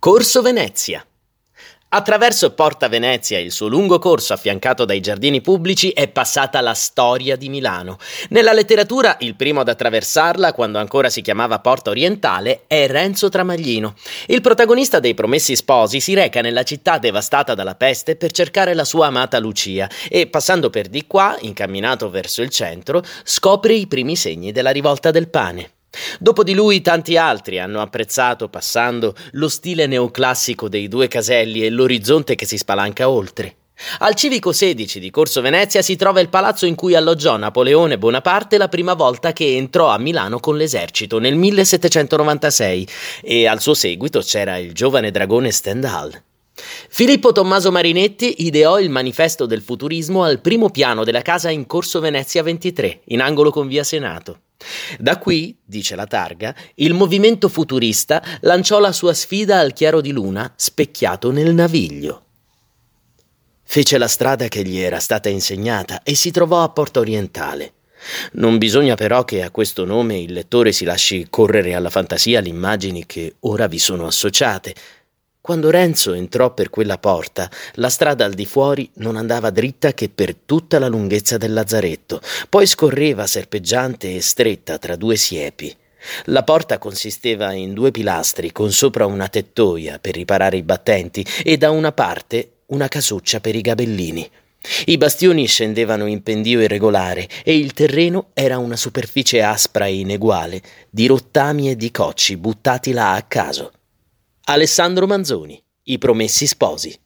Corso Venezia. Attraverso Porta Venezia e il suo lungo corso affiancato dai giardini pubblici è passata la storia di Milano. Nella letteratura il primo ad attraversarla, quando ancora si chiamava Porta Orientale, è Renzo Tramaglino. Il protagonista dei Promessi Sposi si reca nella città devastata dalla peste per cercare la sua amata Lucia e, passando per di qua, incamminato verso il centro, scopre i primi segni della rivolta del pane. Dopo di lui tanti altri hanno apprezzato, passando, lo stile neoclassico dei due caselli e l'orizzonte che si spalanca oltre. Al civico 16 di Corso Venezia si trova il palazzo in cui alloggiò Napoleone Bonaparte la prima volta che entrò a Milano con l'esercito nel 1796 e al suo seguito c'era il giovane dragone Stendhal. Filippo Tommaso Marinetti ideò il manifesto del futurismo al primo piano della casa in Corso Venezia 23, in angolo con via Senato. Da qui, dice la targa, il movimento futurista lanciò la sua sfida al chiaro di luna specchiato nel naviglio. Fece la strada che gli era stata insegnata e si trovò a Porta Orientale. Non bisogna però che a questo nome il lettore si lasci correre alla fantasia le immagini che ora vi sono associate, quando Renzo entrò per quella porta, la strada al di fuori non andava dritta che per tutta la lunghezza del lazzaretto, poi scorreva serpeggiante e stretta tra due siepi. La porta consisteva in due pilastri con sopra una tettoia per riparare i battenti e da una parte una casuccia per i gabellini. I bastioni scendevano in pendio irregolare e il terreno era una superficie aspra e ineguale, di rottami e di cocci buttati là a caso. Alessandro Manzoni, I Promessi Sposi.